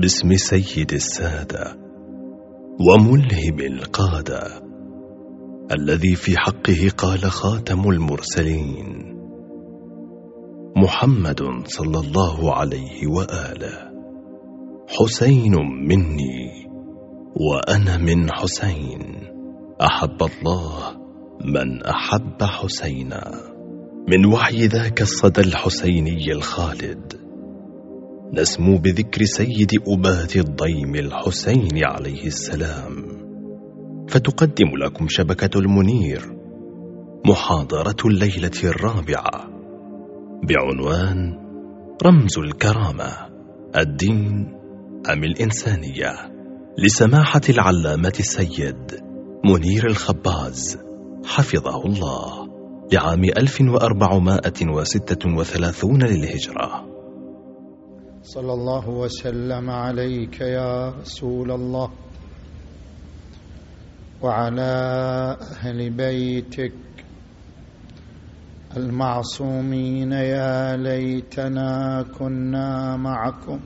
باسم سيد السادة وملهم القادة الذي في حقه قال خاتم المرسلين محمد صلى الله عليه وآله حسين مني وأنا من حسين أحب الله من أحب حسينا من وحي ذاك الصدى الحسيني الخالد نسمو بذكر سيد أباة الضيم الحسين عليه السلام فتقدم لكم شبكة المنير محاضرة الليلة الرابعة بعنوان رمز الكرامة الدين أم الإنسانية لسماحة العلامة السيد منير الخباز حفظه الله لعام 1436 للهجره صلى الله وسلم عليك يا رسول الله وعلى اهل بيتك المعصومين يا ليتنا كنا معكم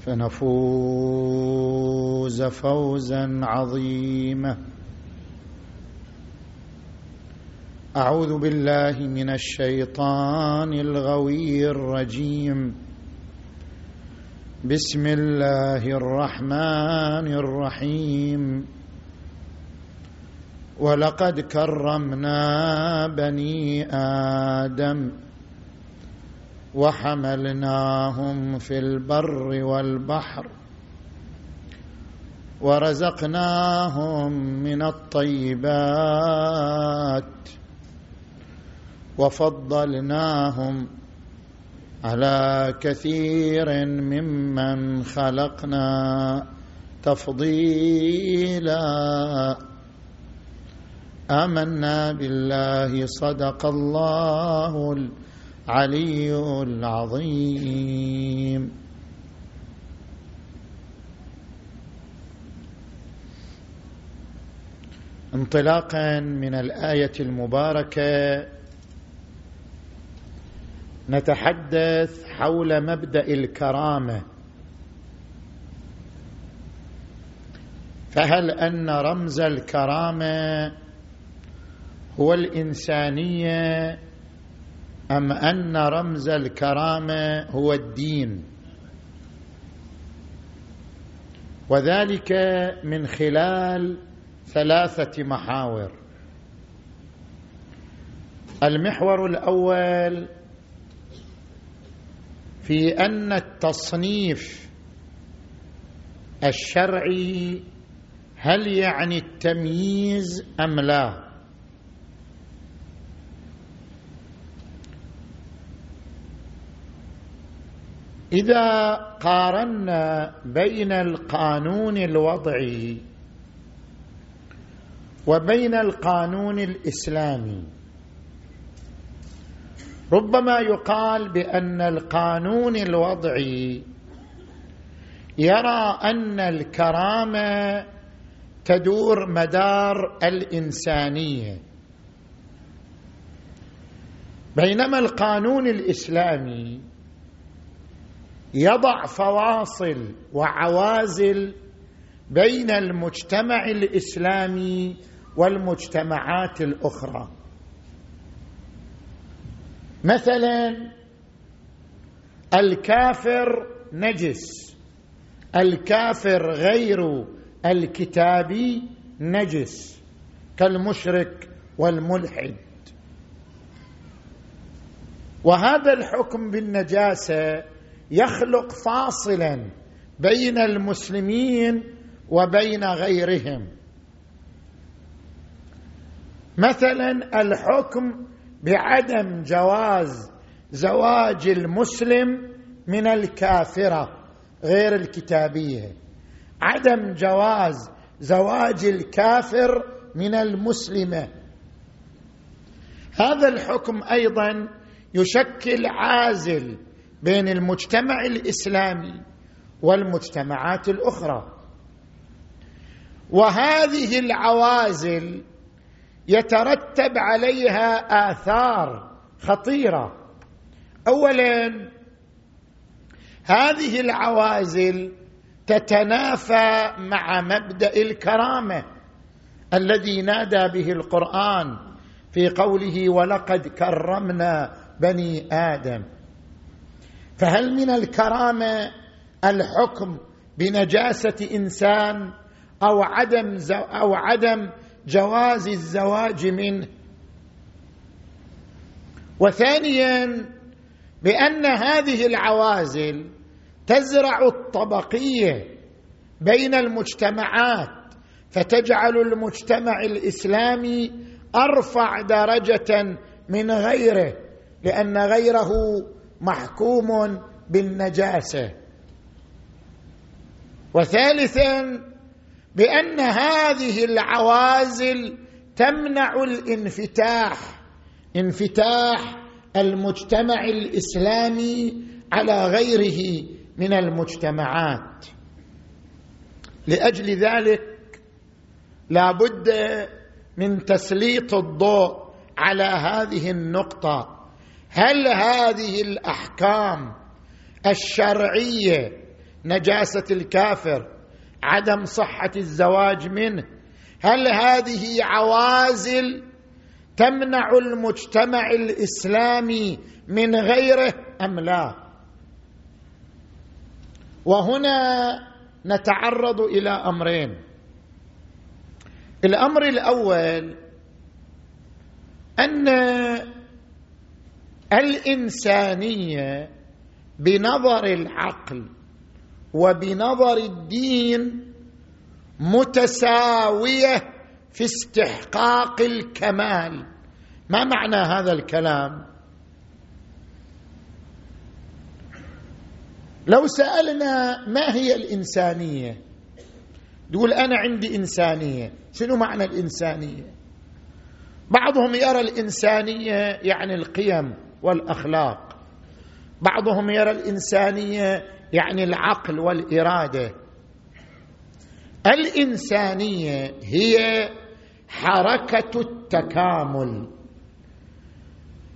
فنفوز فوزا عظيما اعوذ بالله من الشيطان الغوي الرجيم بسم الله الرحمن الرحيم ولقد كرمنا بني ادم وحملناهم في البر والبحر ورزقناهم من الطيبات وفضلناهم على كثير ممن خلقنا تفضيلا امنا بالله صدق الله العلي العظيم انطلاقا من الايه المباركه نتحدث حول مبدا الكرامه فهل ان رمز الكرامه هو الانسانيه ام ان رمز الكرامه هو الدين وذلك من خلال ثلاثه محاور المحور الاول في ان التصنيف الشرعي هل يعني التمييز ام لا اذا قارنا بين القانون الوضعي وبين القانون الاسلامي ربما يقال بان القانون الوضعي يرى ان الكرامه تدور مدار الانسانيه بينما القانون الاسلامي يضع فواصل وعوازل بين المجتمع الاسلامي والمجتمعات الاخرى مثلا الكافر نجس الكافر غير الكتابي نجس كالمشرك والملحد وهذا الحكم بالنجاسه يخلق فاصلا بين المسلمين وبين غيرهم مثلا الحكم بعدم جواز زواج المسلم من الكافره غير الكتابيه عدم جواز زواج الكافر من المسلمه هذا الحكم ايضا يشكل عازل بين المجتمع الاسلامي والمجتمعات الاخرى وهذه العوازل يترتب عليها اثار خطيره اولا هذه العوازل تتنافى مع مبدا الكرامه الذي نادى به القران في قوله ولقد كرمنا بني ادم فهل من الكرامه الحكم بنجاسه انسان او عدم او عدم جواز الزواج منه وثانيا بان هذه العوازل تزرع الطبقيه بين المجتمعات فتجعل المجتمع الاسلامي ارفع درجه من غيره لان غيره محكوم بالنجاسه وثالثا بان هذه العوازل تمنع الانفتاح انفتاح المجتمع الاسلامي على غيره من المجتمعات لاجل ذلك لا بد من تسليط الضوء على هذه النقطه هل هذه الاحكام الشرعيه نجاسه الكافر عدم صحه الزواج منه هل هذه عوازل تمنع المجتمع الاسلامي من غيره ام لا وهنا نتعرض الى امرين الامر الاول ان الانسانيه بنظر العقل وبنظر الدين متساويه في استحقاق الكمال ما معنى هذا الكلام لو سالنا ما هي الانسانيه تقول انا عندي انسانيه شنو معنى الانسانيه بعضهم يرى الانسانيه يعني القيم والاخلاق بعضهم يرى الانسانيه يعني العقل والاراده الانسانيه هي حركه التكامل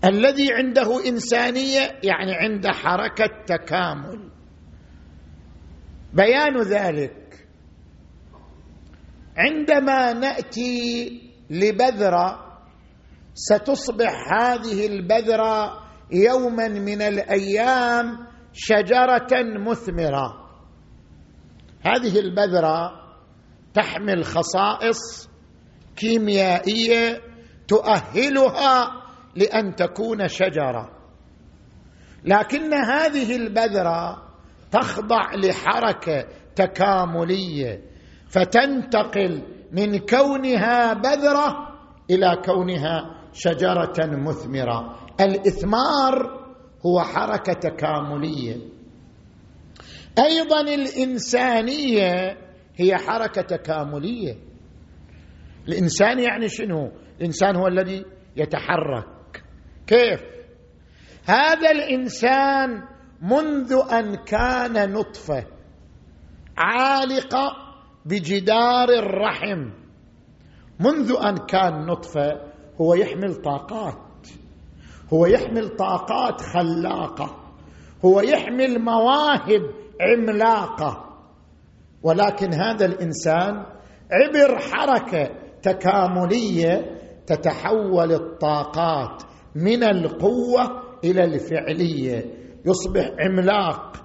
الذي عنده انسانيه يعني عنده حركه تكامل بيان ذلك عندما ناتي لبذره ستصبح هذه البذره يوما من الايام شجره مثمره هذه البذره تحمل خصائص كيميائيه تؤهلها لان تكون شجره لكن هذه البذره تخضع لحركه تكامليه فتنتقل من كونها بذره الى كونها شجره مثمره الاثمار هو حركه تكامليه ايضا الانسانيه هي حركه تكامليه الانسان يعني شنو الانسان هو الذي يتحرك كيف هذا الانسان منذ ان كان نطفه عالقه بجدار الرحم منذ ان كان نطفه هو يحمل طاقات هو يحمل طاقات خلاقه هو يحمل مواهب عملاقه ولكن هذا الانسان عبر حركه تكامليه تتحول الطاقات من القوه الى الفعليه يصبح عملاق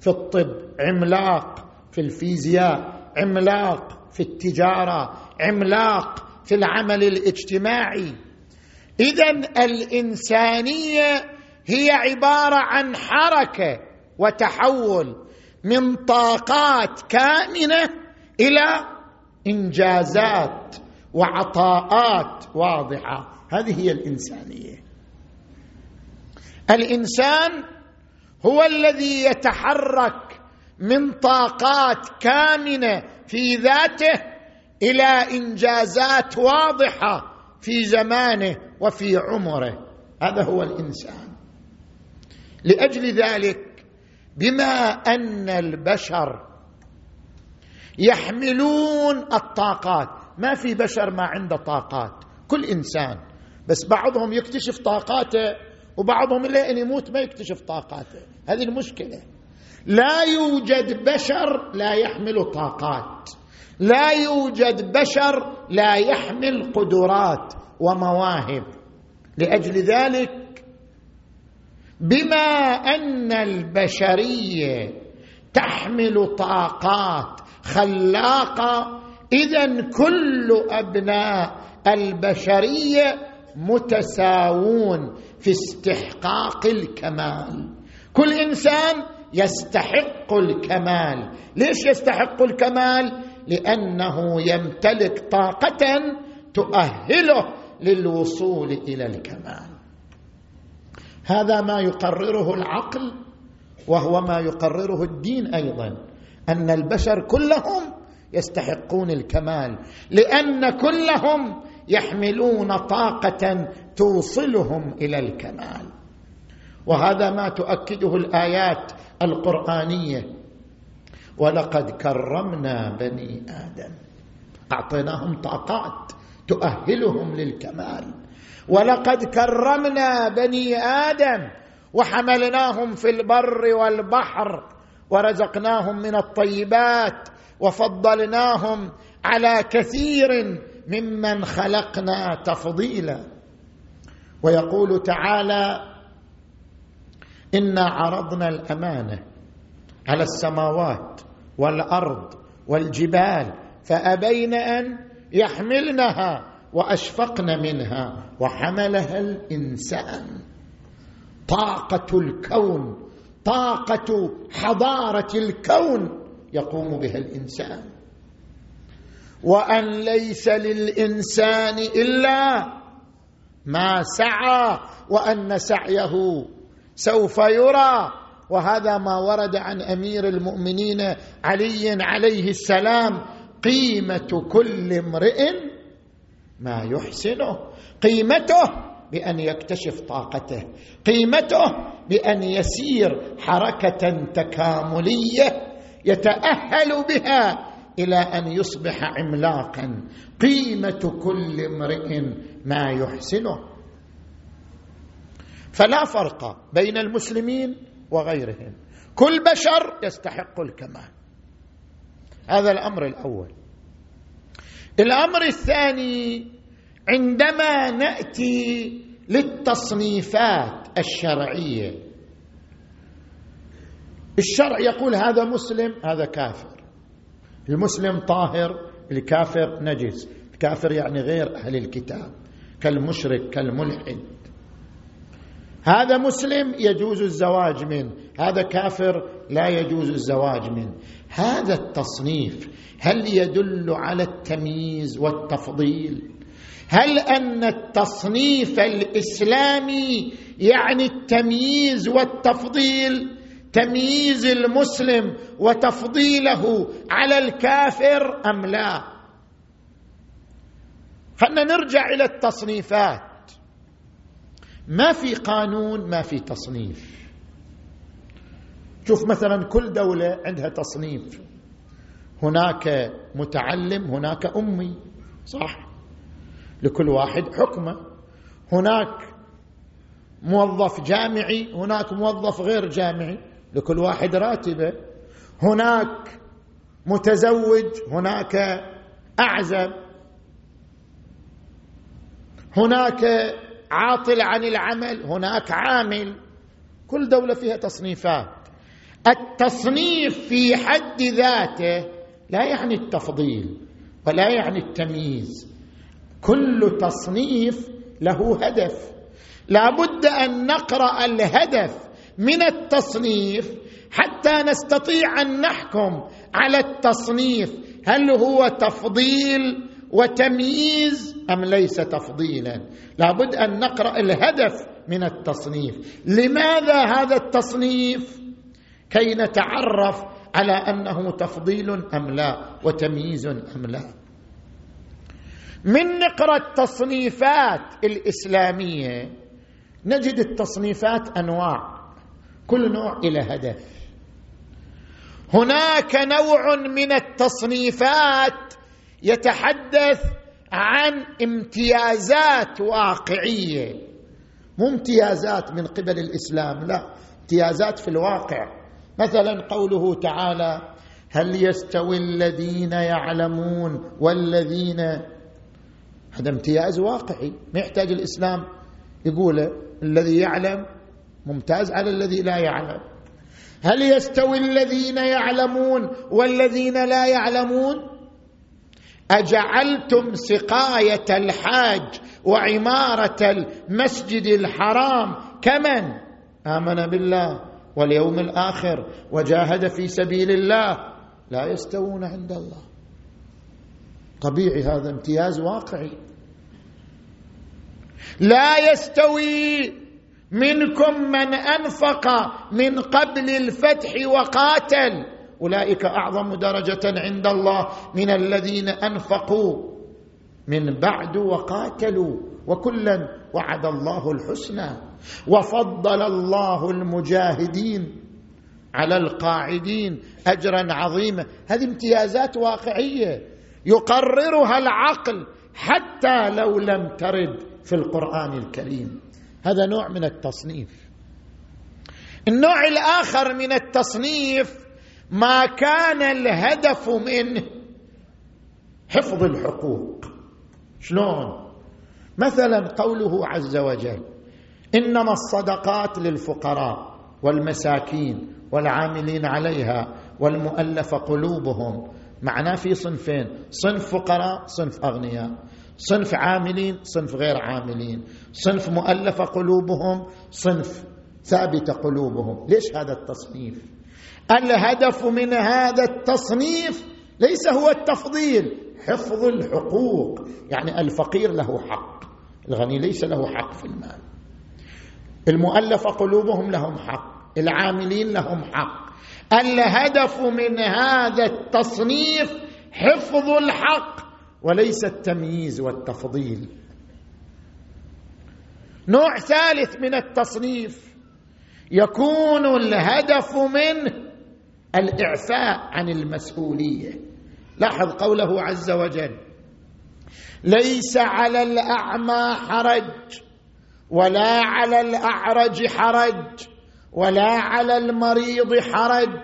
في الطب عملاق في الفيزياء عملاق في التجاره عملاق في العمل الاجتماعي اذا الانسانيه هي عباره عن حركه وتحول من طاقات كامنه الى انجازات وعطاءات واضحه هذه هي الانسانيه الانسان هو الذي يتحرك من طاقات كامنه في ذاته الى انجازات واضحه في زمانه وفي عمره هذا هو الانسان لاجل ذلك بما ان البشر يحملون الطاقات ما في بشر ما عنده طاقات كل انسان بس بعضهم يكتشف طاقاته وبعضهم لين يموت ما يكتشف طاقاته هذه المشكله لا يوجد بشر لا يحمل طاقات لا يوجد بشر لا يحمل قدرات ومواهب لاجل ذلك بما ان البشريه تحمل طاقات خلاقه اذا كل ابناء البشريه متساوون في استحقاق الكمال كل انسان يستحق الكمال ليش يستحق الكمال لانه يمتلك طاقه تؤهله للوصول الى الكمال هذا ما يقرره العقل وهو ما يقرره الدين ايضا ان البشر كلهم يستحقون الكمال لان كلهم يحملون طاقه توصلهم الى الكمال وهذا ما تؤكده الايات القرانيه ولقد كرمنا بني آدم أعطيناهم طاقات تؤهلهم للكمال ولقد كرمنا بني آدم وحملناهم في البر والبحر ورزقناهم من الطيبات وفضلناهم على كثير ممن خلقنا تفضيلا ويقول تعالى انا عرضنا الامانه على السماوات والارض والجبال فابين ان يحملنها واشفقن منها وحملها الانسان طاقه الكون طاقه حضاره الكون يقوم بها الانسان وان ليس للانسان الا ما سعى وان سعيه سوف يرى وهذا ما ورد عن امير المؤمنين علي عليه السلام قيمه كل امرئ ما يحسنه قيمته بان يكتشف طاقته قيمته بان يسير حركه تكامليه يتاهل بها الى ان يصبح عملاقا قيمه كل امرئ ما يحسنه فلا فرق بين المسلمين وغيرهم كل بشر يستحق الكمال هذا الامر الاول الامر الثاني عندما ناتي للتصنيفات الشرعيه الشرع يقول هذا مسلم هذا كافر المسلم طاهر الكافر نجس الكافر يعني غير اهل الكتاب كالمشرك كالملحد هذا مسلم يجوز الزواج منه هذا كافر لا يجوز الزواج منه هذا التصنيف هل يدل على التمييز والتفضيل هل ان التصنيف الاسلامي يعني التمييز والتفضيل تمييز المسلم وتفضيله على الكافر ام لا خلنا نرجع الى التصنيفات ما في قانون ما في تصنيف شوف مثلا كل دولة عندها تصنيف هناك متعلم هناك أمي صح لكل واحد حكمه هناك موظف جامعي هناك موظف غير جامعي لكل واحد راتبه هناك متزوج هناك اعزب هناك عاطل عن العمل هناك عامل كل دوله فيها تصنيفات التصنيف في حد ذاته لا يعني التفضيل ولا يعني التمييز كل تصنيف له هدف لابد ان نقرا الهدف من التصنيف حتى نستطيع ان نحكم على التصنيف هل هو تفضيل وتمييز ام ليس تفضيلا لابد ان نقرا الهدف من التصنيف لماذا هذا التصنيف كي نتعرف على انه تفضيل ام لا وتمييز ام لا من نقرا التصنيفات الاسلاميه نجد التصنيفات انواع كل نوع الى هدف هناك نوع من التصنيفات يتحدث عن امتيازات واقعيه مو امتيازات من قبل الاسلام لا امتيازات في الواقع مثلا قوله تعالى هل يستوي الذين يعلمون والذين هذا امتياز واقعي ما يحتاج الاسلام يقول الذي يعلم ممتاز على الذي لا يعلم هل يستوي الذين يعلمون والذين لا يعلمون اجعلتم سقايه الحاج وعماره المسجد الحرام كمن امن بالله واليوم الاخر وجاهد في سبيل الله لا يستوون عند الله طبيعي هذا امتياز واقعي لا يستوي منكم من انفق من قبل الفتح وقاتل اولئك اعظم درجه عند الله من الذين انفقوا من بعد وقاتلوا وكلا وعد الله الحسنى وفضل الله المجاهدين على القاعدين اجرا عظيما هذه امتيازات واقعيه يقررها العقل حتى لو لم ترد في القران الكريم هذا نوع من التصنيف النوع الاخر من التصنيف ما كان الهدف منه حفظ الحقوق شلون مثلا قوله عز وجل انما الصدقات للفقراء والمساكين والعاملين عليها والمؤلف قلوبهم معناه في صنفين صنف فقراء صنف اغنياء صنف عاملين صنف غير عاملين صنف مؤلفه قلوبهم صنف ثابته قلوبهم ليش هذا التصنيف الهدف من هذا التصنيف ليس هو التفضيل حفظ الحقوق يعني الفقير له حق الغني ليس له حق في المال المؤلف قلوبهم لهم حق العاملين لهم حق الهدف من هذا التصنيف حفظ الحق وليس التمييز والتفضيل نوع ثالث من التصنيف يكون الهدف منه الاعفاء عن المسؤوليه لاحظ قوله عز وجل ليس على الاعمى حرج ولا على الاعرج حرج ولا على المريض حرج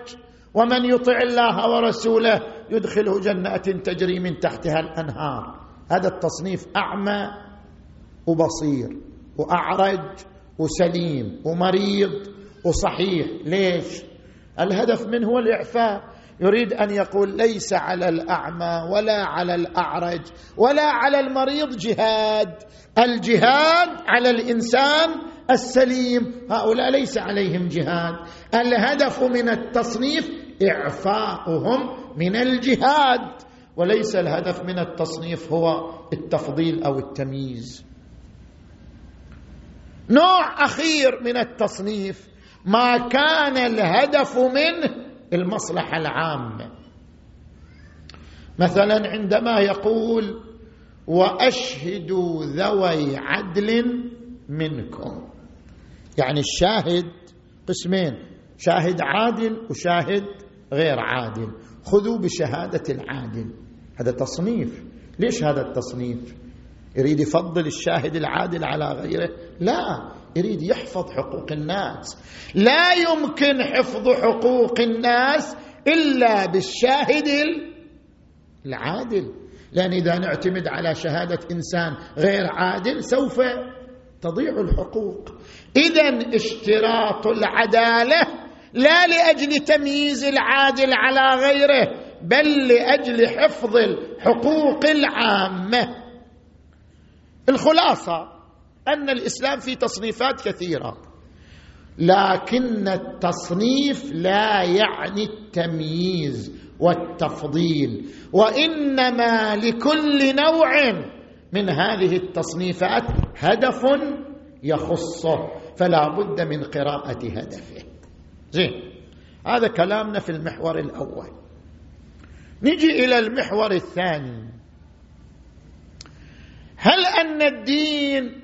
ومن يطع الله ورسوله يدخله جنات تجري من تحتها الانهار هذا التصنيف اعمى وبصير واعرج وسليم ومريض وصحيح ليش الهدف منه هو الإعفاء يريد أن يقول ليس على الأعمى ولا على الأعرج ولا على المريض جهاد الجهاد على الإنسان السليم هؤلاء ليس عليهم جهاد الهدف من التصنيف إعفاؤهم من الجهاد وليس الهدف من التصنيف هو التفضيل أو التمييز نوع أخير من التصنيف ما كان الهدف منه المصلحه العامه مثلا عندما يقول واشهدوا ذوي عدل منكم يعني الشاهد قسمين شاهد عادل وشاهد غير عادل خذوا بشهاده العادل هذا تصنيف ليش هذا التصنيف يريد يفضل الشاهد العادل على غيره لا يريد يحفظ حقوق الناس لا يمكن حفظ حقوق الناس الا بالشاهد العادل لان اذا نعتمد على شهاده انسان غير عادل سوف تضيع الحقوق اذا اشتراط العداله لا لاجل تمييز العادل على غيره بل لاجل حفظ الحقوق العامه الخلاصه ان الاسلام في تصنيفات كثيره لكن التصنيف لا يعني التمييز والتفضيل وانما لكل نوع من هذه التصنيفات هدف يخصه فلا بد من قراءه هدفه زين هذا كلامنا في المحور الاول نجي الى المحور الثاني هل ان الدين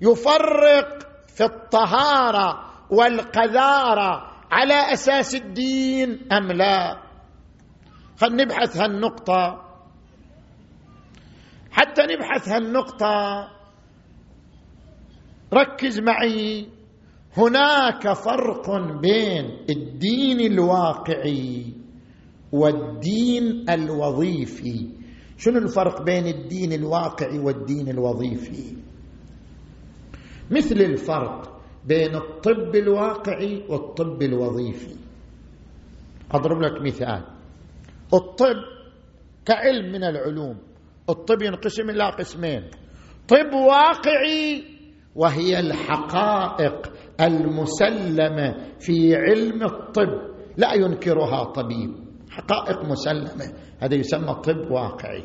يفرق في الطهاره والقذاره على اساس الدين ام لا خل نبحث هالنقطه حتى نبحث هالنقطه ركز معي هناك فرق بين الدين الواقعي والدين الوظيفي شنو الفرق بين الدين الواقعي والدين الوظيفي مثل الفرق بين الطب الواقعي والطب الوظيفي أضرب لك مثال الطب كعلم من العلوم الطب ينقسم إلى قسمين طب واقعي وهي الحقائق المسلمة في علم الطب لا ينكرها طبيب حقائق مسلمة هذا يسمى طب واقعي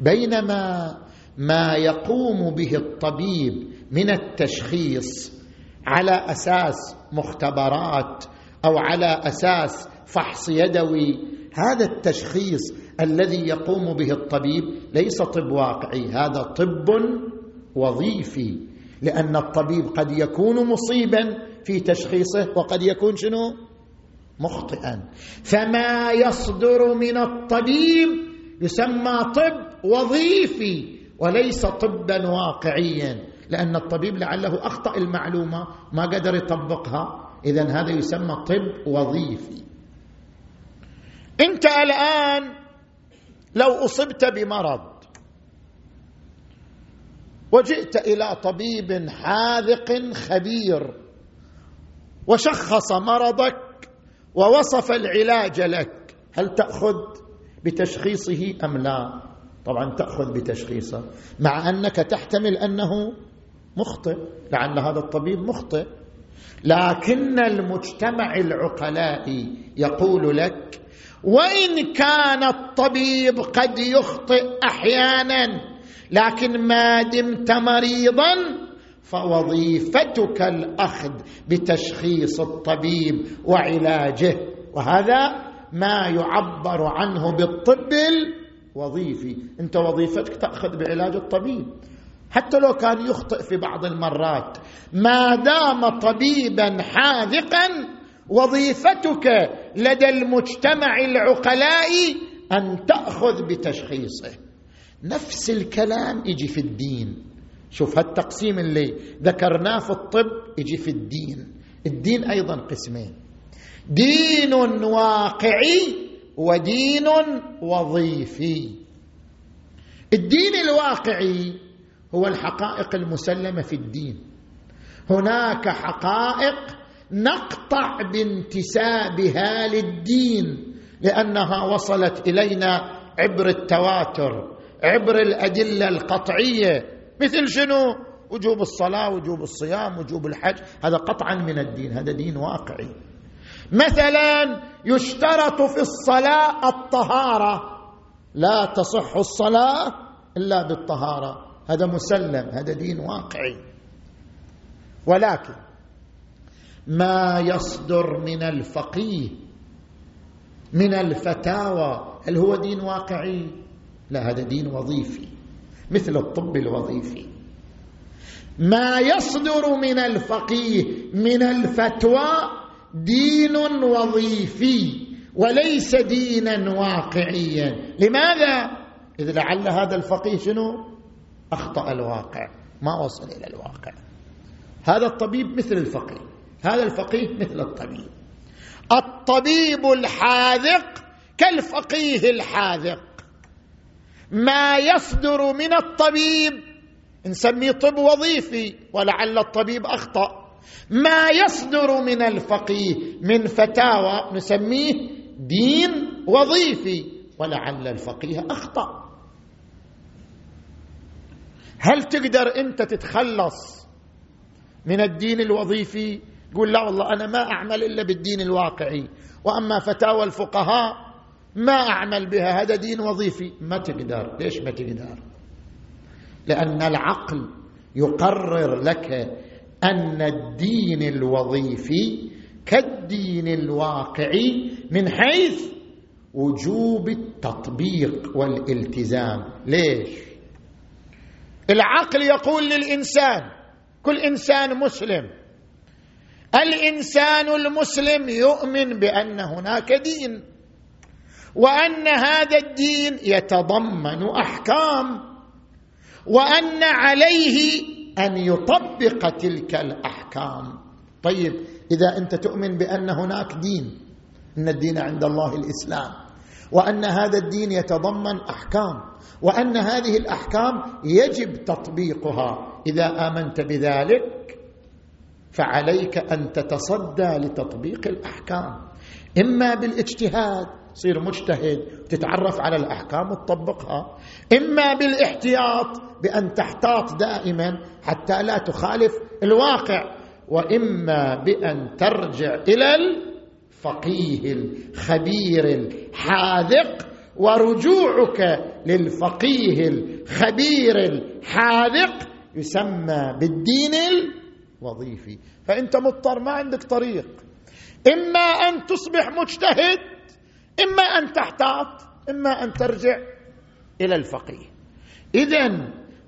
بينما ما يقوم به الطبيب من التشخيص على اساس مختبرات او على اساس فحص يدوي هذا التشخيص الذي يقوم به الطبيب ليس طب واقعي هذا طب وظيفي لان الطبيب قد يكون مصيبا في تشخيصه وقد يكون شنو مخطئا فما يصدر من الطبيب يسمى طب وظيفي وليس طبا واقعيا لأن الطبيب لعله أخطأ المعلومة ما قدر يطبقها إذا هذا يسمى طب وظيفي أنت الآن لو أصبت بمرض وجئت إلى طبيب حاذق خبير وشخص مرضك ووصف العلاج لك هل تأخذ بتشخيصه أم لا طبعا تأخذ بتشخيصه مع أنك تحتمل أنه مخطئ لعل هذا الطبيب مخطئ لكن المجتمع العقلائي يقول لك وإن كان الطبيب قد يخطئ أحيانا لكن ما دمت مريضا فوظيفتك الأخذ بتشخيص الطبيب وعلاجه وهذا ما يعبر عنه بالطب وظيفي أنت وظيفتك تأخذ بعلاج الطبيب حتى لو كان يخطئ في بعض المرات ما دام طبيبا حاذقا وظيفتك لدى المجتمع العقلاء ان تاخذ بتشخيصه نفس الكلام يجي في الدين شوف هالتقسيم اللي ذكرناه في الطب يجي في الدين الدين ايضا قسمين دين واقعي ودين وظيفي الدين الواقعي هو الحقائق المسلمه في الدين هناك حقائق نقطع بانتسابها للدين لانها وصلت الينا عبر التواتر عبر الادله القطعيه مثل شنو وجوب الصلاه وجوب الصيام وجوب الحج هذا قطعا من الدين هذا دين واقعي مثلا يشترط في الصلاه الطهاره لا تصح الصلاه الا بالطهاره هذا مسلم هذا دين واقعي ولكن ما يصدر من الفقيه من الفتاوى هل هو دين واقعي لا هذا دين وظيفي مثل الطب الوظيفي ما يصدر من الفقيه من الفتوى دين وظيفي وليس دينا واقعيا لماذا اذ لعل هذا الفقيه شنو اخطا الواقع ما وصل الى الواقع هذا الطبيب مثل الفقيه هذا الفقيه مثل الطبيب الطبيب الحاذق كالفقيه الحاذق ما يصدر من الطبيب نسميه طب وظيفي ولعل الطبيب اخطأ ما يصدر من الفقيه من فتاوى نسميه دين وظيفي ولعل الفقيه اخطا هل تقدر انت تتخلص من الدين الوظيفي قول لا والله انا ما اعمل الا بالدين الواقعي واما فتاوى الفقهاء ما اعمل بها هذا دين وظيفي ما تقدر ليش ما تقدر لان العقل يقرر لك ان الدين الوظيفي كالدين الواقعي من حيث وجوب التطبيق والالتزام ليش العقل يقول للانسان كل انسان مسلم الانسان المسلم يؤمن بان هناك دين وان هذا الدين يتضمن احكام وان عليه ان يطبق تلك الاحكام طيب اذا انت تؤمن بان هناك دين ان الدين عند الله الاسلام وان هذا الدين يتضمن احكام وان هذه الاحكام يجب تطبيقها اذا امنت بذلك فعليك ان تتصدى لتطبيق الاحكام اما بالاجتهاد تصير مجتهد تتعرف على الأحكام وتطبقها إما بالاحتياط بأن تحتاط دائما حتى لا تخالف الواقع وإما بأن ترجع إلى الفقيه الخبير الحاذق ورجوعك للفقيه الخبير الحاذق يسمى بالدين الوظيفي فانت مضطر ما عندك طريق اما ان تصبح مجتهد إما أن تحتاط إما أن ترجع إلى الفقيه إذا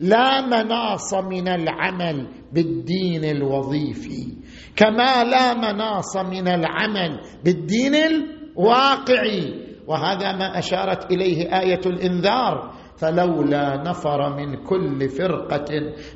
لا مناص من العمل بالدين الوظيفي كما لا مناص من العمل بالدين الواقعي وهذا ما اشارت اليه ايه الانذار فلولا نفر من كل فرقه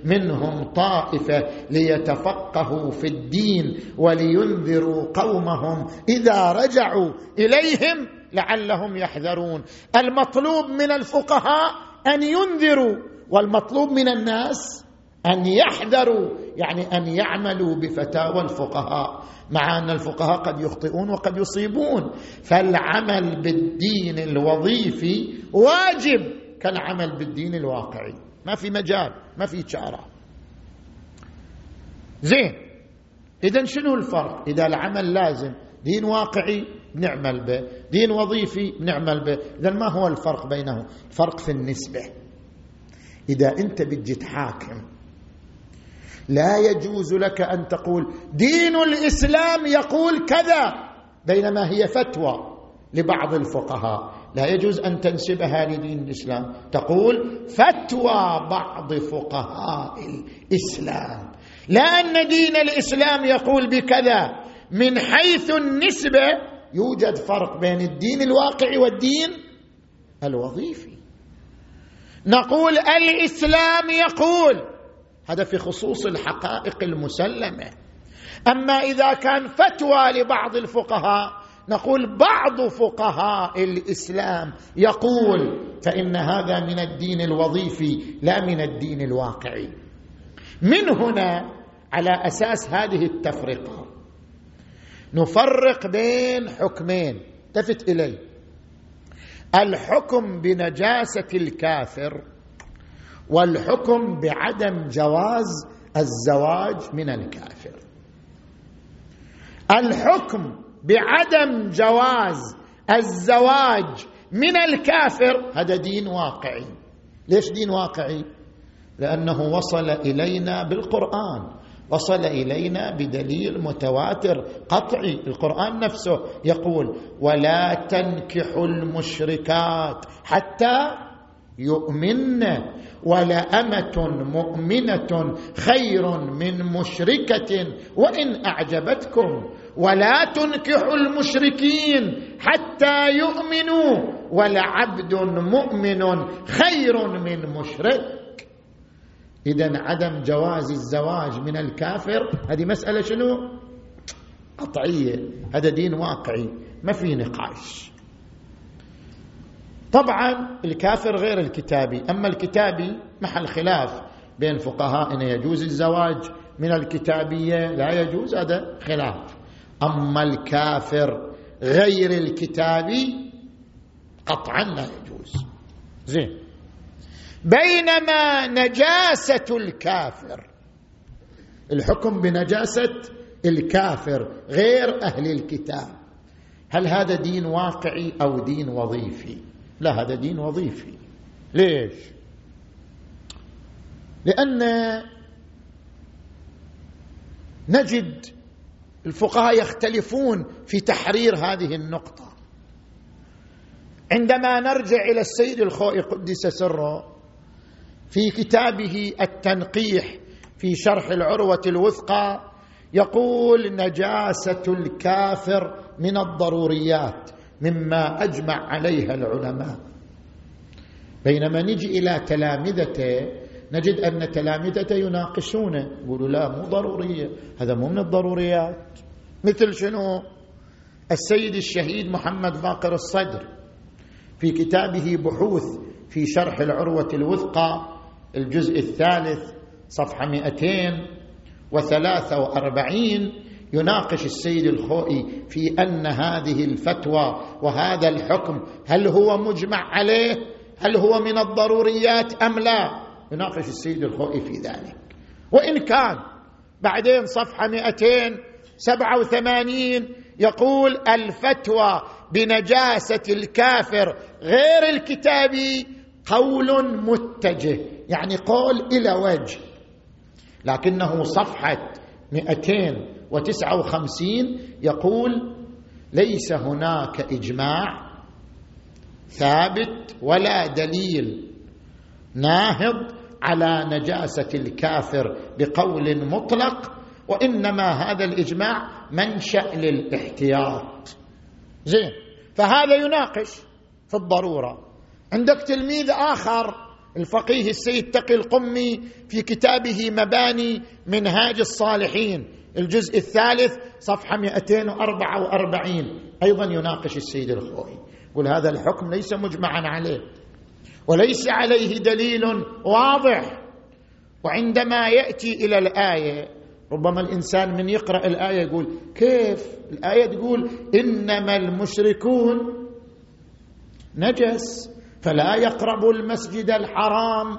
منهم طائفه ليتفقهوا في الدين ولينذروا قومهم اذا رجعوا اليهم لعلهم يحذرون المطلوب من الفقهاء ان ينذروا والمطلوب من الناس ان يحذروا يعني ان يعملوا بفتاوى الفقهاء مع ان الفقهاء قد يخطئون وقد يصيبون فالعمل بالدين الوظيفي واجب كالعمل بالدين الواقعي ما في مجال ما في شارع زين اذا شنو الفرق اذا العمل لازم دين واقعي بنعمل به دين وظيفي بنعمل به إذا ما هو الفرق بينهم الفرق في النسبة إذا أنت بتجي تحاكم لا يجوز لك أن تقول دين الإسلام يقول كذا بينما هي فتوى لبعض الفقهاء لا يجوز أن تنسبها لدين الإسلام تقول فتوى بعض فقهاء الإسلام لا أن دين الإسلام يقول بكذا من حيث النسبة يوجد فرق بين الدين الواقعي والدين الوظيفي نقول الاسلام يقول هذا في خصوص الحقائق المسلمه اما اذا كان فتوى لبعض الفقهاء نقول بعض فقهاء الاسلام يقول فان هذا من الدين الوظيفي لا من الدين الواقعي من هنا على اساس هذه التفرقه نفرق بين حكمين التفت الي الحكم بنجاسه الكافر والحكم بعدم جواز الزواج من الكافر الحكم بعدم جواز الزواج من الكافر هذا دين واقعي ليش دين واقعي لانه وصل الينا بالقران وصل الينا بدليل متواتر قطعي القران نفسه يقول ولا تنكحوا المشركات حتى يؤمن ولأمة مؤمنة خير من مشركة وإن أعجبتكم ولا تنكحوا المشركين حتى يؤمنوا ولعبد مؤمن خير من مشرك إذا عدم جواز الزواج من الكافر هذه مسألة شنو قطعية هذا دين واقعي ما في نقاش طبعا الكافر غير الكتابي أما الكتابي محل خلاف بين فقهائنا يجوز الزواج من الكتابية لا يجوز هذا خلاف أما الكافر غير الكتابي قطعا لا يجوز زين بينما نجاسه الكافر الحكم بنجاسه الكافر غير اهل الكتاب هل هذا دين واقعي او دين وظيفي لا هذا دين وظيفي ليش لان نجد الفقهاء يختلفون في تحرير هذه النقطه عندما نرجع الى السيد الخوئي قدس سره في كتابه التنقيح في شرح العروه الوثقى يقول نجاسه الكافر من الضروريات مما اجمع عليها العلماء بينما نجي الى تلامذته نجد ان تلامذته يناقشونه يقولوا لا مو ضروريه هذا مو من الضروريات مثل شنو السيد الشهيد محمد باقر الصدر في كتابه بحوث في شرح العروه الوثقى الجزء الثالث صفحة 243 يناقش السيد الخوئي في أن هذه الفتوى وهذا الحكم هل هو مجمع عليه هل هو من الضروريات أم لا يناقش السيد الخوئي في ذلك وإن كان بعدين صفحة 287 يقول الفتوى بنجاسة الكافر غير الكتابي قول متجه يعني قول إلى وجه لكنه صفحة 259 يقول ليس هناك إجماع ثابت ولا دليل ناهض على نجاسة الكافر بقول مطلق وإنما هذا الإجماع منشأ للاحتياط زين فهذا يناقش في الضروره عندك تلميذ اخر الفقيه السيد تقي القمي في كتابه مباني منهاج الصالحين الجزء الثالث صفحه 244 ايضا يناقش السيد الخوي يقول هذا الحكم ليس مجمعا عليه وليس عليه دليل واضح وعندما ياتي الى الايه ربما الانسان من يقرا الايه يقول كيف الايه تقول انما المشركون نجس فلا يقربوا المسجد الحرام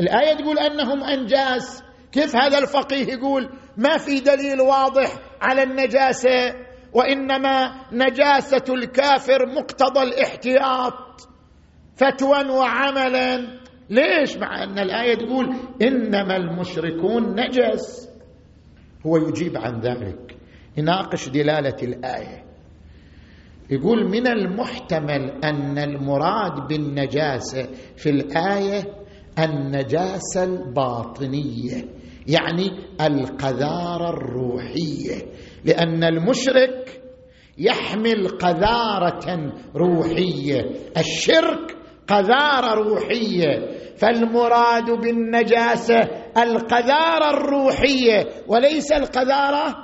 الآية تقول أنهم أنجاس كيف هذا الفقيه يقول ما في دليل واضح على النجاسة وإنما نجاسة الكافر مقتضى الاحتياط فتوى وعملا ليش مع أن الآية تقول إنما المشركون نجس هو يجيب عن ذلك يناقش دلالة الآية يقول من المحتمل ان المراد بالنجاسه في الايه النجاسه الباطنيه يعني القذاره الروحيه لان المشرك يحمل قذاره روحيه الشرك قذاره روحيه فالمراد بالنجاسه القذاره الروحيه وليس القذاره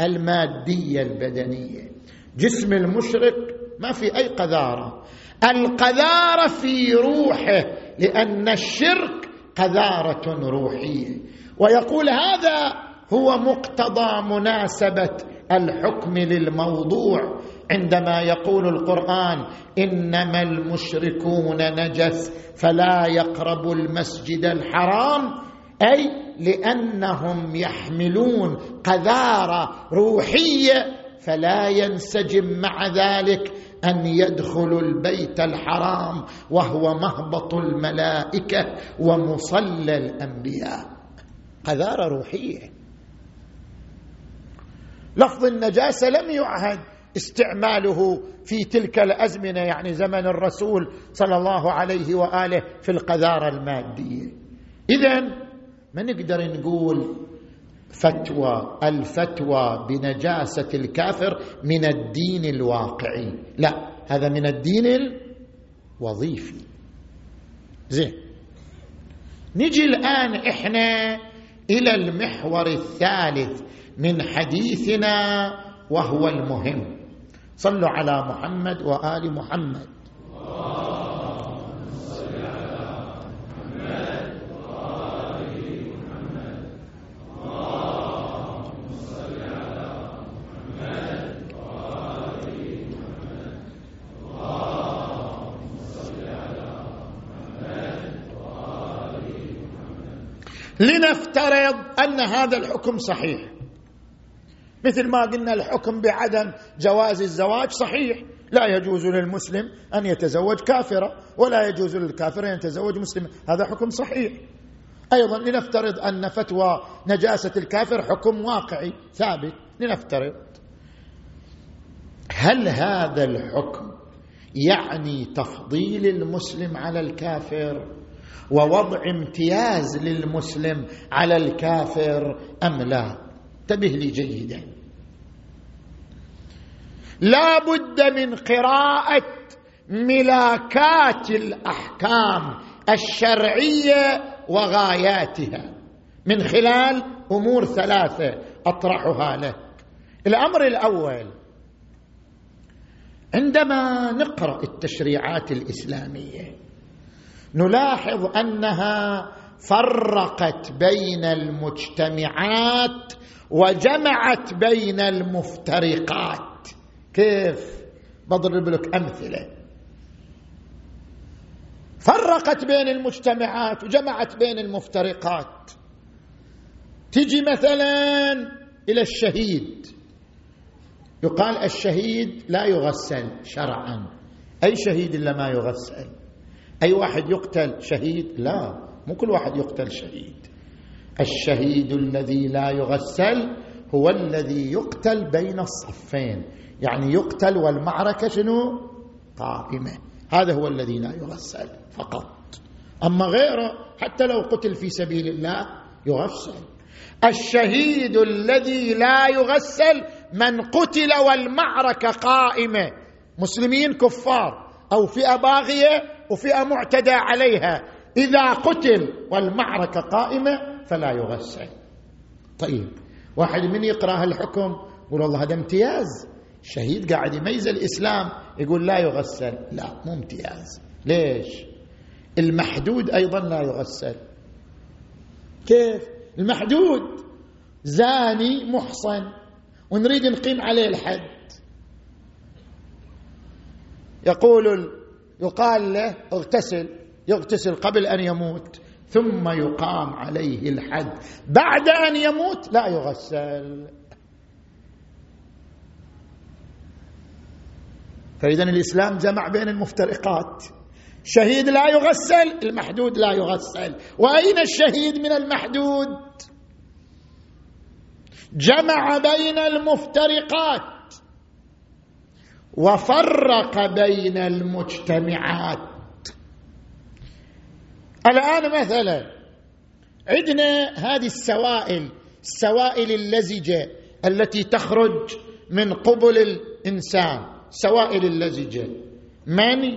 الماديه البدنيه جسم المشرك ما في اي قذاره القذاره في روحه لان الشرك قذاره روحيه ويقول هذا هو مقتضى مناسبه الحكم للموضوع عندما يقول القران انما المشركون نجس فلا يقربوا المسجد الحرام اي لانهم يحملون قذاره روحيه فلا ينسجم مع ذلك ان يدخل البيت الحرام وهو مهبط الملائكه ومصلى الانبياء قذاره روحيه لفظ النجاسه لم يعهد استعماله في تلك الازمنه يعني زمن الرسول صلى الله عليه واله في القذاره الماديه اذا ما نقدر نقول فتوى الفتوى بنجاسه الكافر من الدين الواقعي لا هذا من الدين الوظيفي زين نجي الان احنا الى المحور الثالث من حديثنا وهو المهم صلوا على محمد وال محمد نفترض ان هذا الحكم صحيح مثل ما قلنا الحكم بعدم جواز الزواج صحيح لا يجوز للمسلم ان يتزوج كافره ولا يجوز للكافر ان يتزوج مسلم هذا حكم صحيح ايضا لنفترض ان فتوى نجاسه الكافر حكم واقعي ثابت لنفترض هل هذا الحكم يعني تفضيل المسلم على الكافر ووضع امتياز للمسلم على الكافر ام لا انتبه لي جيدا لا بد من قراءه ملاكات الاحكام الشرعيه وغاياتها من خلال امور ثلاثه اطرحها لك الامر الاول عندما نقرا التشريعات الاسلاميه نلاحظ انها فرقت بين المجتمعات وجمعت بين المفترقات كيف بضرب لك امثله فرقت بين المجتمعات وجمعت بين المفترقات تجي مثلا الى الشهيد يقال الشهيد لا يغسل شرعا اي شهيد الا ما يغسل أي واحد يقتل شهيد لا مو كل واحد يقتل شهيد الشهيد الذي لا يغسل هو الذي يقتل بين الصفين يعني يقتل والمعركة شنو قائمة هذا هو الذي لا يغسل فقط أما غيره حتى لو قتل في سبيل الله يغسل الشهيد الذي لا يغسل من قتل والمعركة قائمة مسلمين كفار أو فئة باغية وفئه معتدى عليها اذا قتل والمعركه قائمه فلا يغسل طيب واحد من يقرا هالحكم يقول والله هذا امتياز الشهيد قاعد يميز الاسلام يقول لا يغسل لا مو امتياز ليش المحدود ايضا لا يغسل كيف المحدود زاني محصن ونريد نقيم عليه الحد يقول يقال له اغتسل يغتسل قبل ان يموت ثم يقام عليه الحد بعد ان يموت لا يغسل فاذا الاسلام جمع بين المفترقات شهيد لا يغسل المحدود لا يغسل واين الشهيد من المحدود جمع بين المفترقات وفرق بين المجتمعات الآن مثلا عندنا هذه السوائل السوائل اللزجة التي تخرج من قبل الإنسان سوائل اللزجة من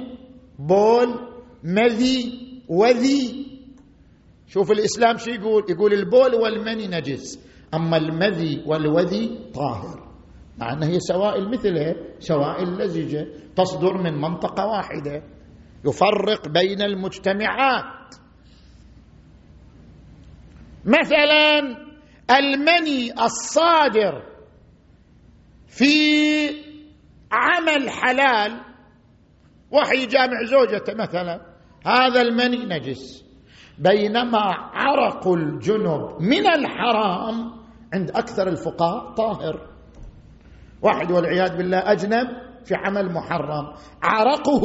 بول مذي وذي شوف الإسلام شو يقول يقول البول والمني نجس أما المذي والوذي طاهر مع أنها هي سوائل مثلها سوائل لزجة تصدر من منطقة واحدة يفرق بين المجتمعات مثلا المني الصادر في عمل حلال وحي جامع زوجته مثلا هذا المني نجس بينما عرق الجنب من الحرام عند اكثر الفقهاء طاهر واحد والعياذ بالله أجنب في عمل محرم عرقه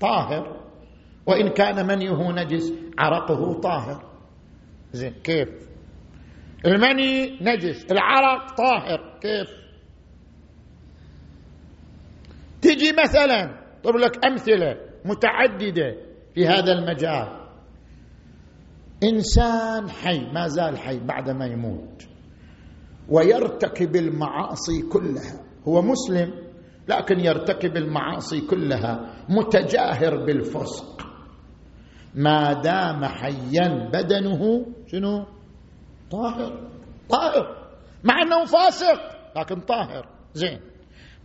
طاهر وإن كان منيه نجس عرقه طاهر زين كيف المني نجس العرق طاهر كيف تجي مثلا طب لك أمثلة متعددة في هذا المجال إنسان حي ما زال حي بعد ما يموت ويرتكب المعاصي كلها هو مسلم لكن يرتكب المعاصي كلها متجاهر بالفسق ما دام حيا بدنه شنو طاهر طاهر مع انه فاسق لكن طاهر زين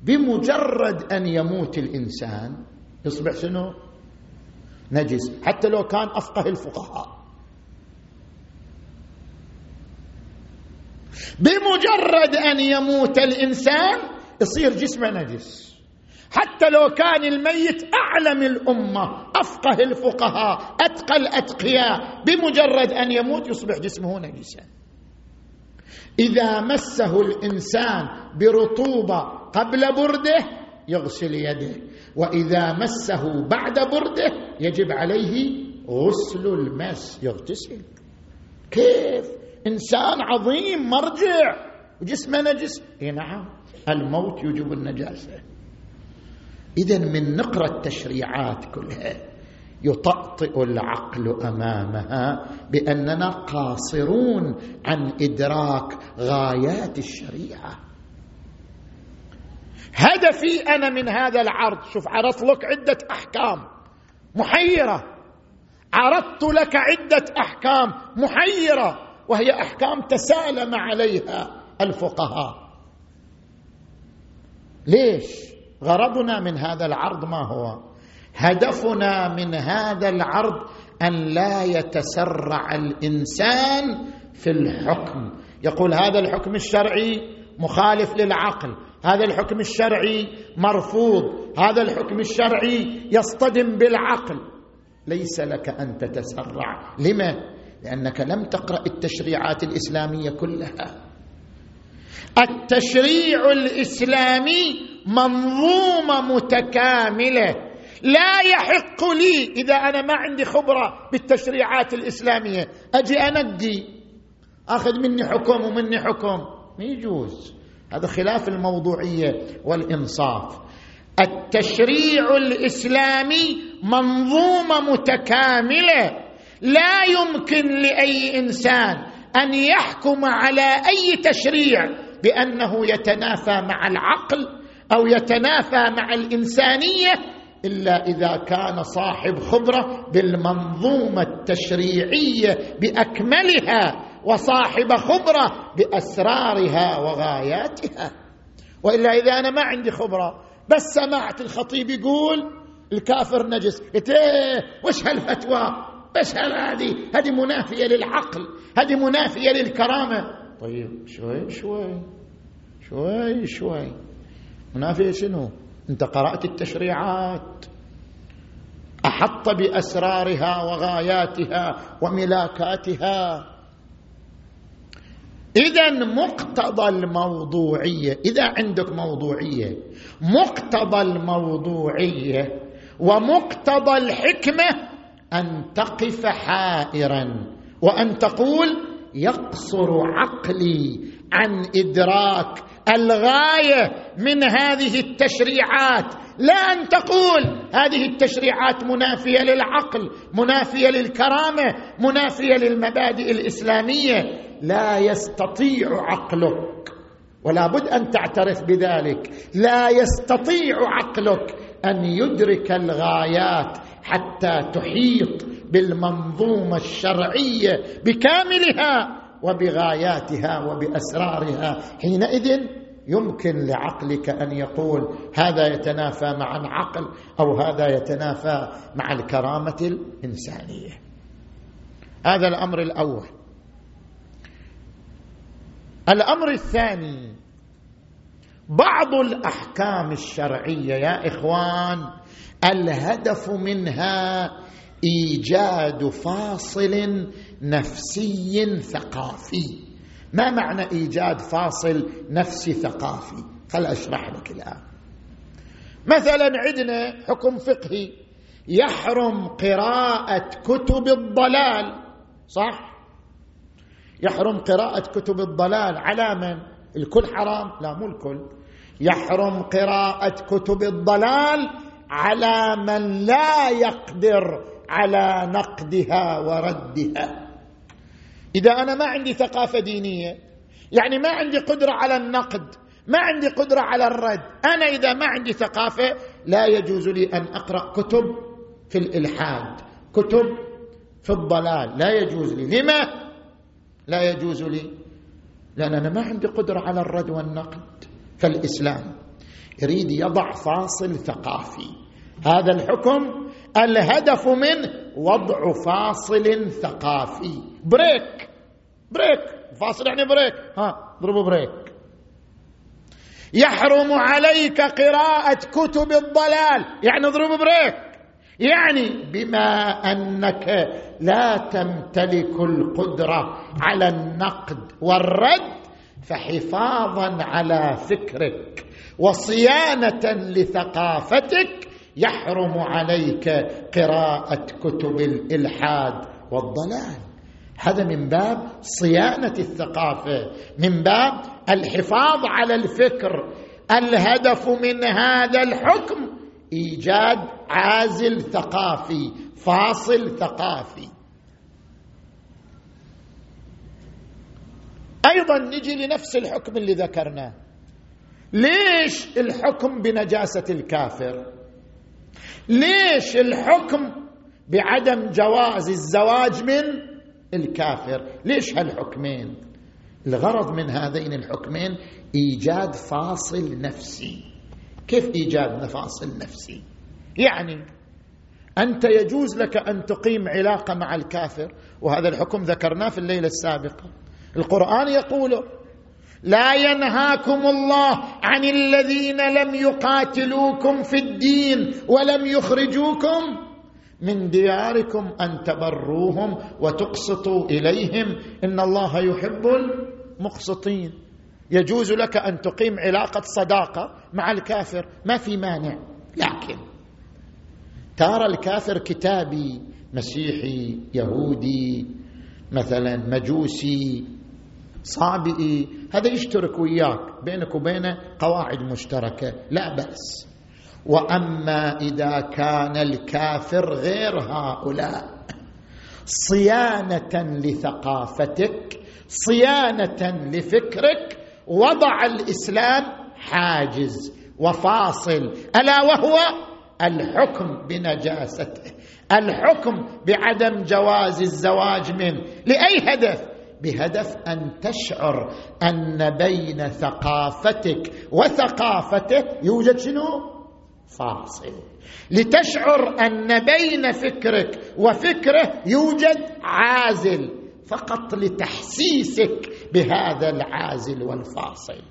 بمجرد ان يموت الانسان يصبح شنو نجس حتى لو كان افقه الفقهاء بمجرد ان يموت الانسان يصير جسمه نجس حتى لو كان الميت اعلم الامه افقه الفقهاء اتقى الاتقياء بمجرد ان يموت يصبح جسمه نجسا اذا مسه الانسان برطوبه قبل برده يغسل يده واذا مسه بعد برده يجب عليه غسل المس يغتسل كيف إنسان عظيم مرجع وجسمه نجس اي نعم الموت يوجب النجاسة إذا من نقرا التشريعات كلها يطأطئ العقل أمامها بأننا قاصرون عن إدراك غايات الشريعة هدفي أنا من هذا العرض شوف عرضت لك عدة أحكام محيرة عرضت لك عدة أحكام محيرة وهي احكام تسالم عليها الفقهاء ليش غرضنا من هذا العرض ما هو هدفنا من هذا العرض ان لا يتسرع الانسان في الحكم يقول هذا الحكم الشرعي مخالف للعقل هذا الحكم الشرعي مرفوض هذا الحكم الشرعي يصطدم بالعقل ليس لك ان تتسرع لما لانك لم تقرا التشريعات الاسلاميه كلها التشريع الاسلامي منظومه متكامله لا يحق لي اذا انا ما عندي خبره بالتشريعات الاسلاميه اجي انقي اخذ مني حكم ومني حكم ما يجوز هذا خلاف الموضوعيه والانصاف التشريع الاسلامي منظومه متكامله لا يمكن لاي انسان ان يحكم على اي تشريع بانه يتنافى مع العقل او يتنافى مع الانسانيه الا اذا كان صاحب خبره بالمنظومه التشريعيه باكملها وصاحب خبره باسرارها وغاياتها والا اذا انا ما عندي خبره بس سمعت الخطيب يقول الكافر نجس ايه وش هالفتوى بس هذه هذه منافية للعقل هذه منافية للكرامة طيب شوي شوي شوي شوي منافية شنو أنت قرأت التشريعات أحط بأسرارها وغاياتها وملاكاتها إذا مقتضى الموضوعية إذا عندك موضوعية مقتضى الموضوعية ومقتضى الحكمة ان تقف حائرا وان تقول يقصر عقلي عن ادراك الغايه من هذه التشريعات لا ان تقول هذه التشريعات منافيه للعقل منافيه للكرامه منافيه للمبادئ الاسلاميه لا يستطيع عقلك ولا بد ان تعترف بذلك لا يستطيع عقلك ان يدرك الغايات حتى تحيط بالمنظومه الشرعيه بكاملها وبغاياتها وباسرارها حينئذ يمكن لعقلك ان يقول هذا يتنافى مع العقل او هذا يتنافى مع الكرامه الانسانيه هذا الامر الاول الامر الثاني بعض الاحكام الشرعيه يا اخوان الهدف منها ايجاد فاصل نفسي ثقافي ما معنى ايجاد فاصل نفسي ثقافي خل اشرح لك الان مثلا عندنا حكم فقهي يحرم قراءه كتب الضلال صح يحرم قراءه كتب الضلال على من الكل حرام لا مو الكل يحرم قراءة كتب الضلال على من لا يقدر على نقدها وردها إذا أنا ما عندي ثقافة دينية يعني ما عندي قدرة على النقد ما عندي قدرة على الرد أنا إذا ما عندي ثقافة لا يجوز لي أن أقرأ كتب في الإلحاد كتب في الضلال لا يجوز لي لما لا يجوز لي لأن أنا ما عندي قدرة على الرد والنقد فالإسلام يريد يضع فاصل ثقافي هذا الحكم الهدف منه وضع فاصل ثقافي بريك بريك فاصل يعني بريك ها ضربوا بريك يحرم عليك قراءة كتب الضلال يعني ضربوا بريك يعني بما انك لا تمتلك القدره على النقد والرد فحفاظا على فكرك وصيانه لثقافتك يحرم عليك قراءه كتب الالحاد والضلال هذا من باب صيانه الثقافه من باب الحفاظ على الفكر الهدف من هذا الحكم ايجاد عازل ثقافي فاصل ثقافي ايضا نجي لنفس الحكم اللي ذكرناه ليش الحكم بنجاسه الكافر ليش الحكم بعدم جواز الزواج من الكافر ليش هالحكمين الغرض من هذين الحكمين ايجاد فاصل نفسي كيف إيجاد مفاصل نفسي يعني أنت يجوز لك أن تقيم علاقة مع الكافر وهذا الحكم ذكرناه في الليلة السابقة القرآن يقول لا ينهاكم الله عن الذين لم يقاتلوكم في الدين ولم يخرجوكم من دياركم أن تبروهم وتقسطوا إليهم إن الله يحب المقسطين يجوز لك ان تقيم علاقه صداقه مع الكافر ما في مانع لكن ترى الكافر كتابي مسيحي يهودي مثلا مجوسي صابئي هذا يشترك وياك بينك وبينه قواعد مشتركه لا باس واما اذا كان الكافر غير هؤلاء صيانه لثقافتك صيانه لفكرك وضع الاسلام حاجز وفاصل الا وهو الحكم بنجاسته الحكم بعدم جواز الزواج منه لاي هدف بهدف ان تشعر ان بين ثقافتك وثقافته يوجد شنو فاصل لتشعر ان بين فكرك وفكره يوجد عازل فقط لتحسيسك بهذا العازل والفاصل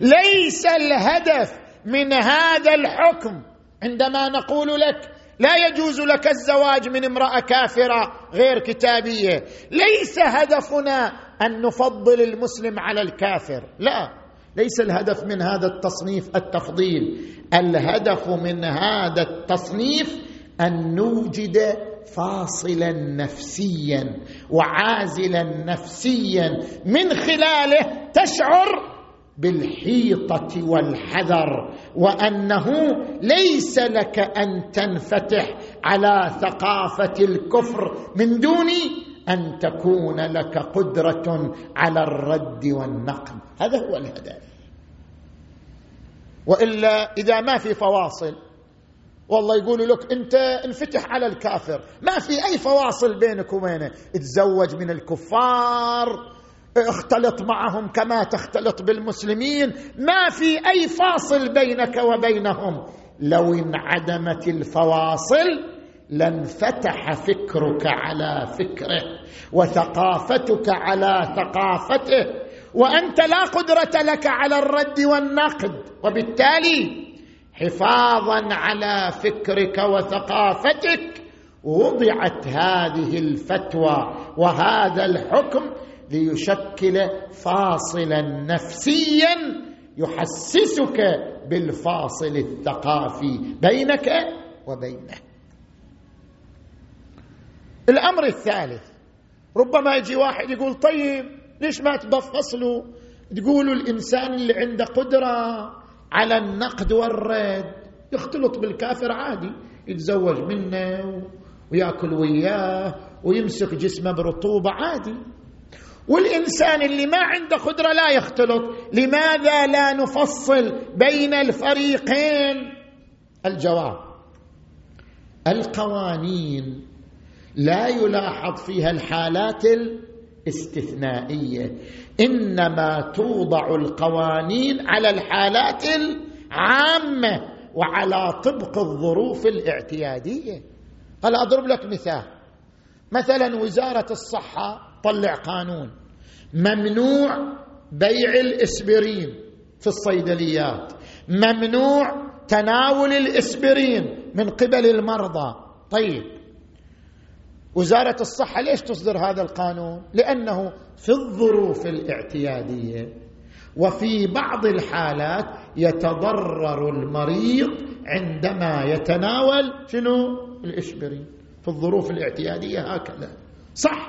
ليس الهدف من هذا الحكم عندما نقول لك لا يجوز لك الزواج من امراه كافره غير كتابيه ليس هدفنا ان نفضل المسلم على الكافر لا ليس الهدف من هذا التصنيف التفضيل الهدف من هذا التصنيف ان نوجد فاصلا نفسيا وعازلا نفسيا من خلاله تشعر بالحيطه والحذر وانه ليس لك ان تنفتح على ثقافه الكفر من دون ان تكون لك قدره على الرد والنقد هذا هو الهدف والا اذا ما في فواصل والله يقولوا لك انت انفتح على الكافر ما في اي فواصل بينك وبينه تزوج من الكفار اختلط معهم كما تختلط بالمسلمين ما في اي فاصل بينك وبينهم لو انعدمت الفواصل لانفتح فكرك على فكره وثقافتك على ثقافته وانت لا قدره لك على الرد والنقد وبالتالي حفاظا على فكرك وثقافتك وضعت هذه الفتوى وهذا الحكم ليشكل فاصلا نفسيا يحسسك بالفاصل الثقافي بينك وبينه الامر الثالث ربما يجي واحد يقول طيب ليش ما تبفصلوا تقولوا الانسان اللي عنده قدره على النقد والرد يختلط بالكافر عادي يتزوج منه وياكل وياه ويمسك جسمه برطوبه عادي والانسان اللي ما عنده قدره لا يختلط لماذا لا نفصل بين الفريقين الجواب القوانين لا يلاحظ فيها الحالات الاستثنائيه انما توضع القوانين على الحالات العامه وعلى طبق الظروف الاعتياديه هل اضرب لك مثال مثلا وزاره الصحه طلع قانون ممنوع بيع الاسبرين في الصيدليات ممنوع تناول الاسبرين من قبل المرضى طيب وزاره الصحه ليش تصدر هذا القانون؟ لانه في الظروف الاعتياديه وفي بعض الحالات يتضرر المريض عندما يتناول شنو؟ الاشبرين في الظروف الاعتياديه هكذا صح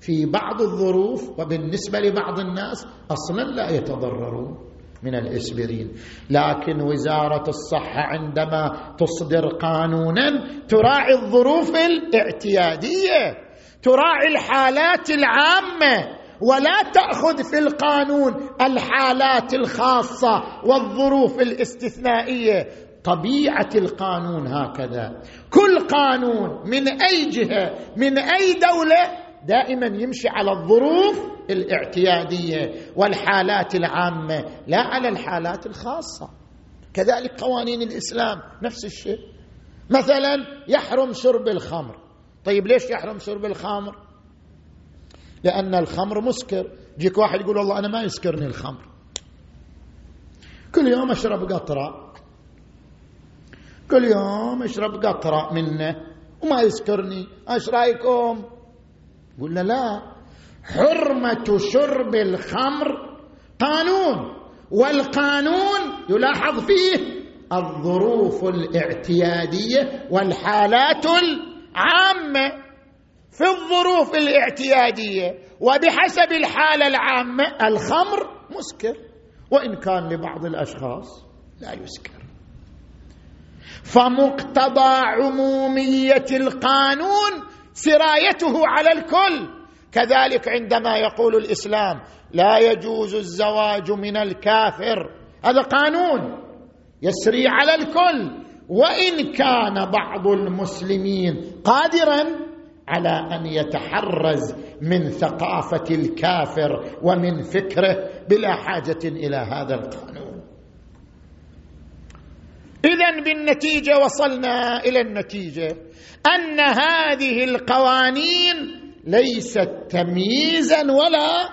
في بعض الظروف وبالنسبه لبعض الناس اصلا لا يتضررون من الإسبرين لكن وزارة الصحة عندما تصدر قانونا تراعي الظروف الاعتيادية تراعي الحالات العامة ولا تأخذ في القانون الحالات الخاصة والظروف الاستثنائية طبيعة القانون هكذا كل قانون من أي جهة من أي دولة دائما يمشي على الظروف الاعتياديه والحالات العامه لا على الحالات الخاصه كذلك قوانين الاسلام نفس الشيء مثلا يحرم شرب الخمر طيب ليش يحرم شرب الخمر لان الخمر مسكر يجيك واحد يقول والله انا ما يسكرني الخمر كل يوم اشرب قطره كل يوم اشرب قطره منه وما يسكرني ايش رايكم قلنا لا حرمة شرب الخمر قانون والقانون يلاحظ فيه الظروف الاعتيادية والحالات العامة في الظروف الاعتيادية وبحسب الحالة العامة الخمر مسكر وإن كان لبعض الأشخاص لا يسكر فمقتضى عمومية القانون سرايته على الكل كذلك عندما يقول الاسلام لا يجوز الزواج من الكافر هذا قانون يسري على الكل وان كان بعض المسلمين قادرا على ان يتحرز من ثقافه الكافر ومن فكره بلا حاجه الى هذا القانون اذا بالنتيجه وصلنا الى النتيجه ان هذه القوانين ليست تمييزا ولا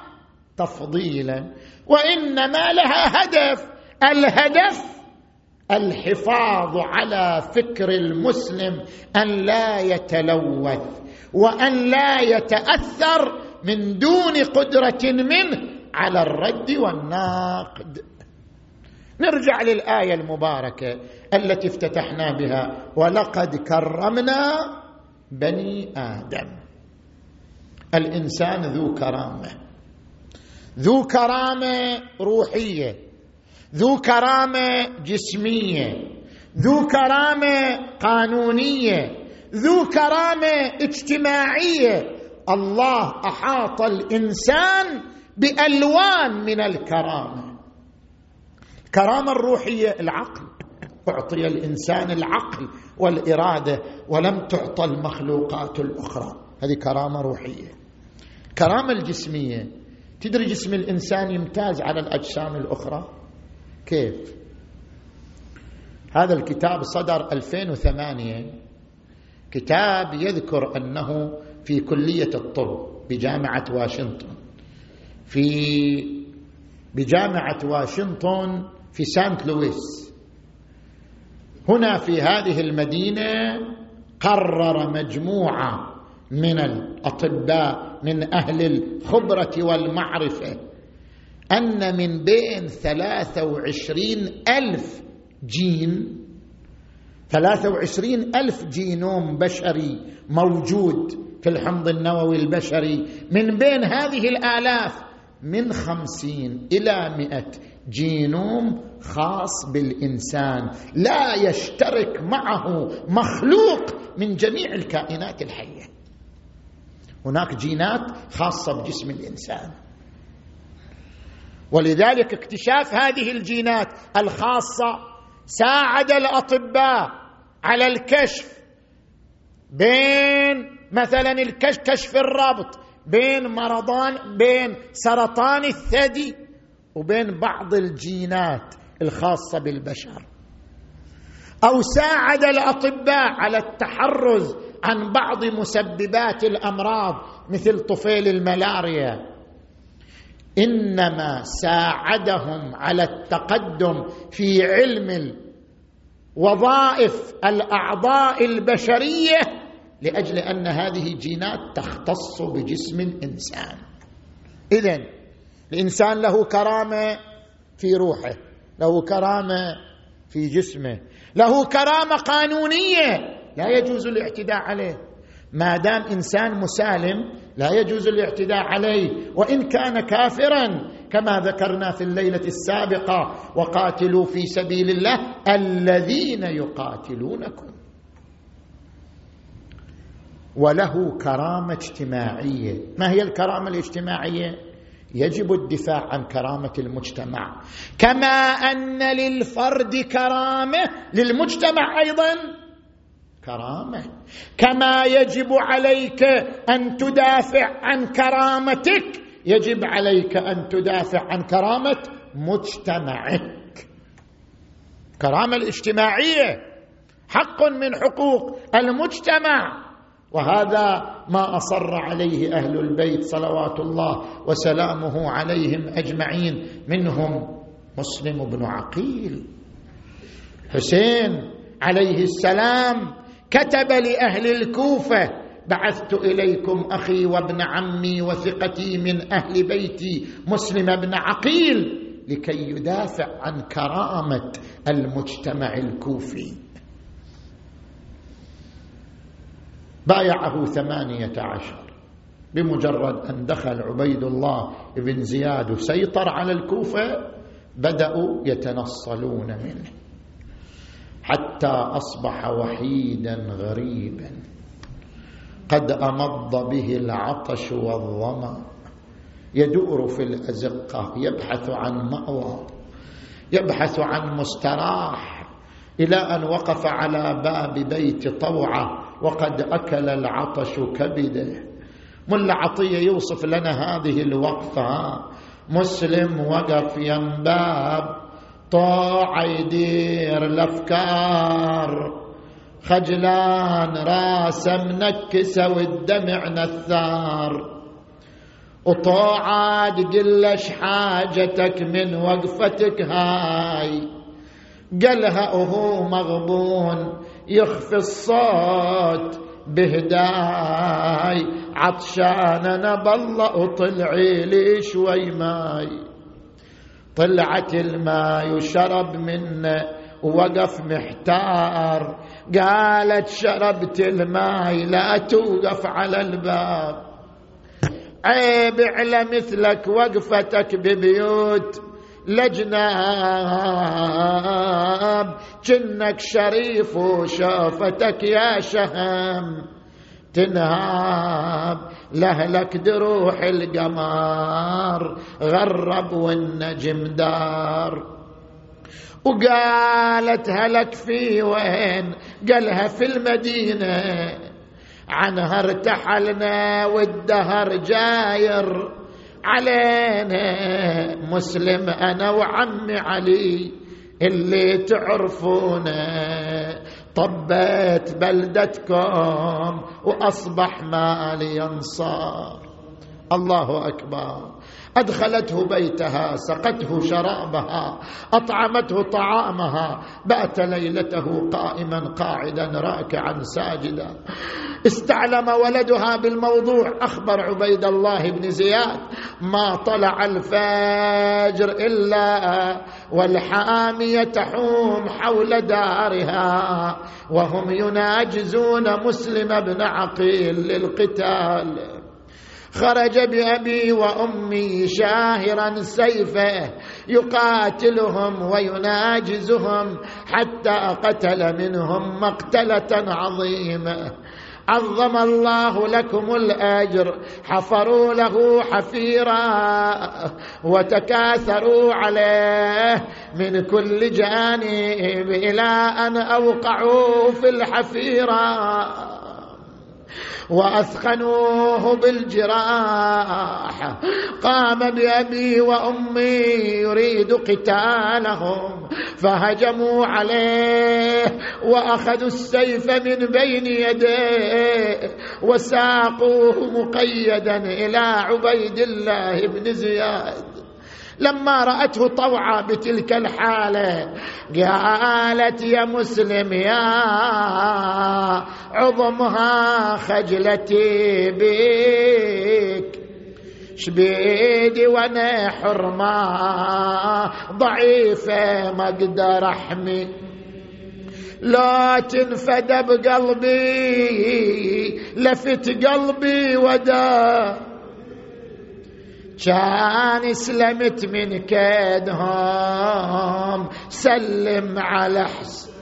تفضيلا وانما لها هدف الهدف الحفاظ على فكر المسلم ان لا يتلوث وان لا يتاثر من دون قدره منه على الرد والناقد نرجع للايه المباركه التي افتتحنا بها ولقد كرمنا بني ادم الانسان ذو كرامه ذو كرامه روحيه ذو كرامه جسميه ذو كرامه قانونيه ذو كرامه اجتماعيه الله احاط الانسان بالوان من الكرامه الكرامه الروحيه العقل اعطي الانسان العقل والاراده ولم تعطى المخلوقات الاخرى هذه كرامه روحيه كرامه الجسميه تدري جسم الانسان يمتاز على الاجسام الاخرى كيف هذا الكتاب صدر 2008 كتاب يذكر انه في كليه الطب بجامعه واشنطن في بجامعه واشنطن في سانت لويس هنا في هذه المدينه قرر مجموعه من الاطباء من اهل الخبره والمعرفه ان من بين ثلاثه وعشرين الف جين ثلاثه وعشرين الف جينوم بشري موجود في الحمض النووي البشري من بين هذه الآلاف من خمسين إلى مئة جينوم خاص بالانسان لا يشترك معه مخلوق من جميع الكائنات الحيه هناك جينات خاصه بجسم الانسان ولذلك اكتشاف هذه الجينات الخاصه ساعد الاطباء على الكشف بين مثلا الكشف كشف الرابط بين مرضان بين سرطان الثدي وبين بعض الجينات الخاصه بالبشر او ساعد الاطباء على التحرز عن بعض مسببات الامراض مثل طفيل الملاريا انما ساعدهم على التقدم في علم وظائف الاعضاء البشريه لاجل ان هذه جينات تختص بجسم الانسان اذا الانسان له كرامه في روحه له كرامه في جسمه له كرامه قانونيه لا يجوز الاعتداء عليه ما دام انسان مسالم لا يجوز الاعتداء عليه وان كان كافرا كما ذكرنا في الليله السابقه وقاتلوا في سبيل الله الذين يقاتلونكم وله كرامه اجتماعيه ما هي الكرامه الاجتماعيه يجب الدفاع عن كرامه المجتمع كما ان للفرد كرامه للمجتمع ايضا كرامه كما يجب عليك ان تدافع عن كرامتك يجب عليك ان تدافع عن كرامه مجتمعك الكرامه الاجتماعيه حق من حقوق المجتمع وهذا ما اصر عليه اهل البيت صلوات الله وسلامه عليهم اجمعين منهم مسلم بن عقيل حسين عليه السلام كتب لاهل الكوفه بعثت اليكم اخي وابن عمي وثقتي من اهل بيتي مسلم بن عقيل لكي يدافع عن كرامه المجتمع الكوفي بايعه ثمانية عشر بمجرد أن دخل عبيد الله بن زياد وسيطر على الكوفة بدأوا يتنصلون منه حتى أصبح وحيدا غريبا قد أمض به العطش والظمأ يدور في الأزقة يبحث عن مأوى يبحث عن مستراح إلى أن وقف على باب بيت طوعة وقد اكل العطش كبده ملا عطيه يوصف لنا هذه الوقفه مسلم وقف ينباب باب طاع يدير الافكار خجلان راسه منكسه والدمع نثار وطاعات قلش حاجتك من وقفتك هاي قالها وهو مغبون يخفي الصوت بهداي عطشان انا بالله وطلعي لي شوي ماي طلعت الماي وشرب منه ووقف محتار قالت شربت الماي لا توقف على الباب عيب على مثلك وقفتك ببيوت لجناب جنك شريف وشوفتك يا شهم تنهاب لهلك دروح القمر غرب والنجم دار وقالت هلك في وين قالها في المدينة عنها ارتحلنا والدهر جاير علينا مسلم انا وعم علي اللي تعرفونه طبت بلدتكم واصبح ما لي انصار الله اكبر ادخلته بيتها سقته شرابها اطعمته طعامها بات ليلته قائما قاعدا راكعا ساجدا استعلم ولدها بالموضوع اخبر عبيد الله بن زياد ما طلع الفجر الا والحاميه تحوم حول دارها وهم يناجزون مسلم بن عقيل للقتال خرج بأبي وأمي شاهرا سيفه يقاتلهم ويناجزهم حتى قتل منهم مقتلة عظيمة عظم الله لكم الاجر حفروا له حفيرا وتكاثروا عليه من كل جانب الى ان اوقعوا في الحفيره واثقنوه بالجراح قام بابي وامي يريد قتالهم فهجموا عليه واخذوا السيف من بين يديه وساقوه مقيدا الى عبيد الله بن زياد لما راته طوعا بتلك الحاله قالت يا مسلم يا عظمها خجلتي بك شبيدي وانا حرمه ضعيفه ما اقدر احمي لا تنفد بقلبي لفت قلبي وداك كان سلمت من كيدهم سلم على حسن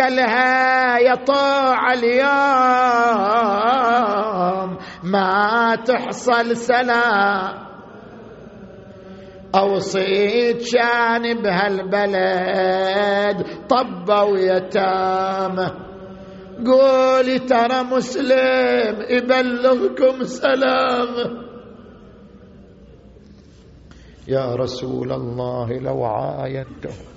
قالها يا طاع اليوم ما تحصل سلام أوصيت شان بهالبلد طبوا يتامه قولي ترى مسلم يبلغكم سلامه يا رسول الله لو عايدته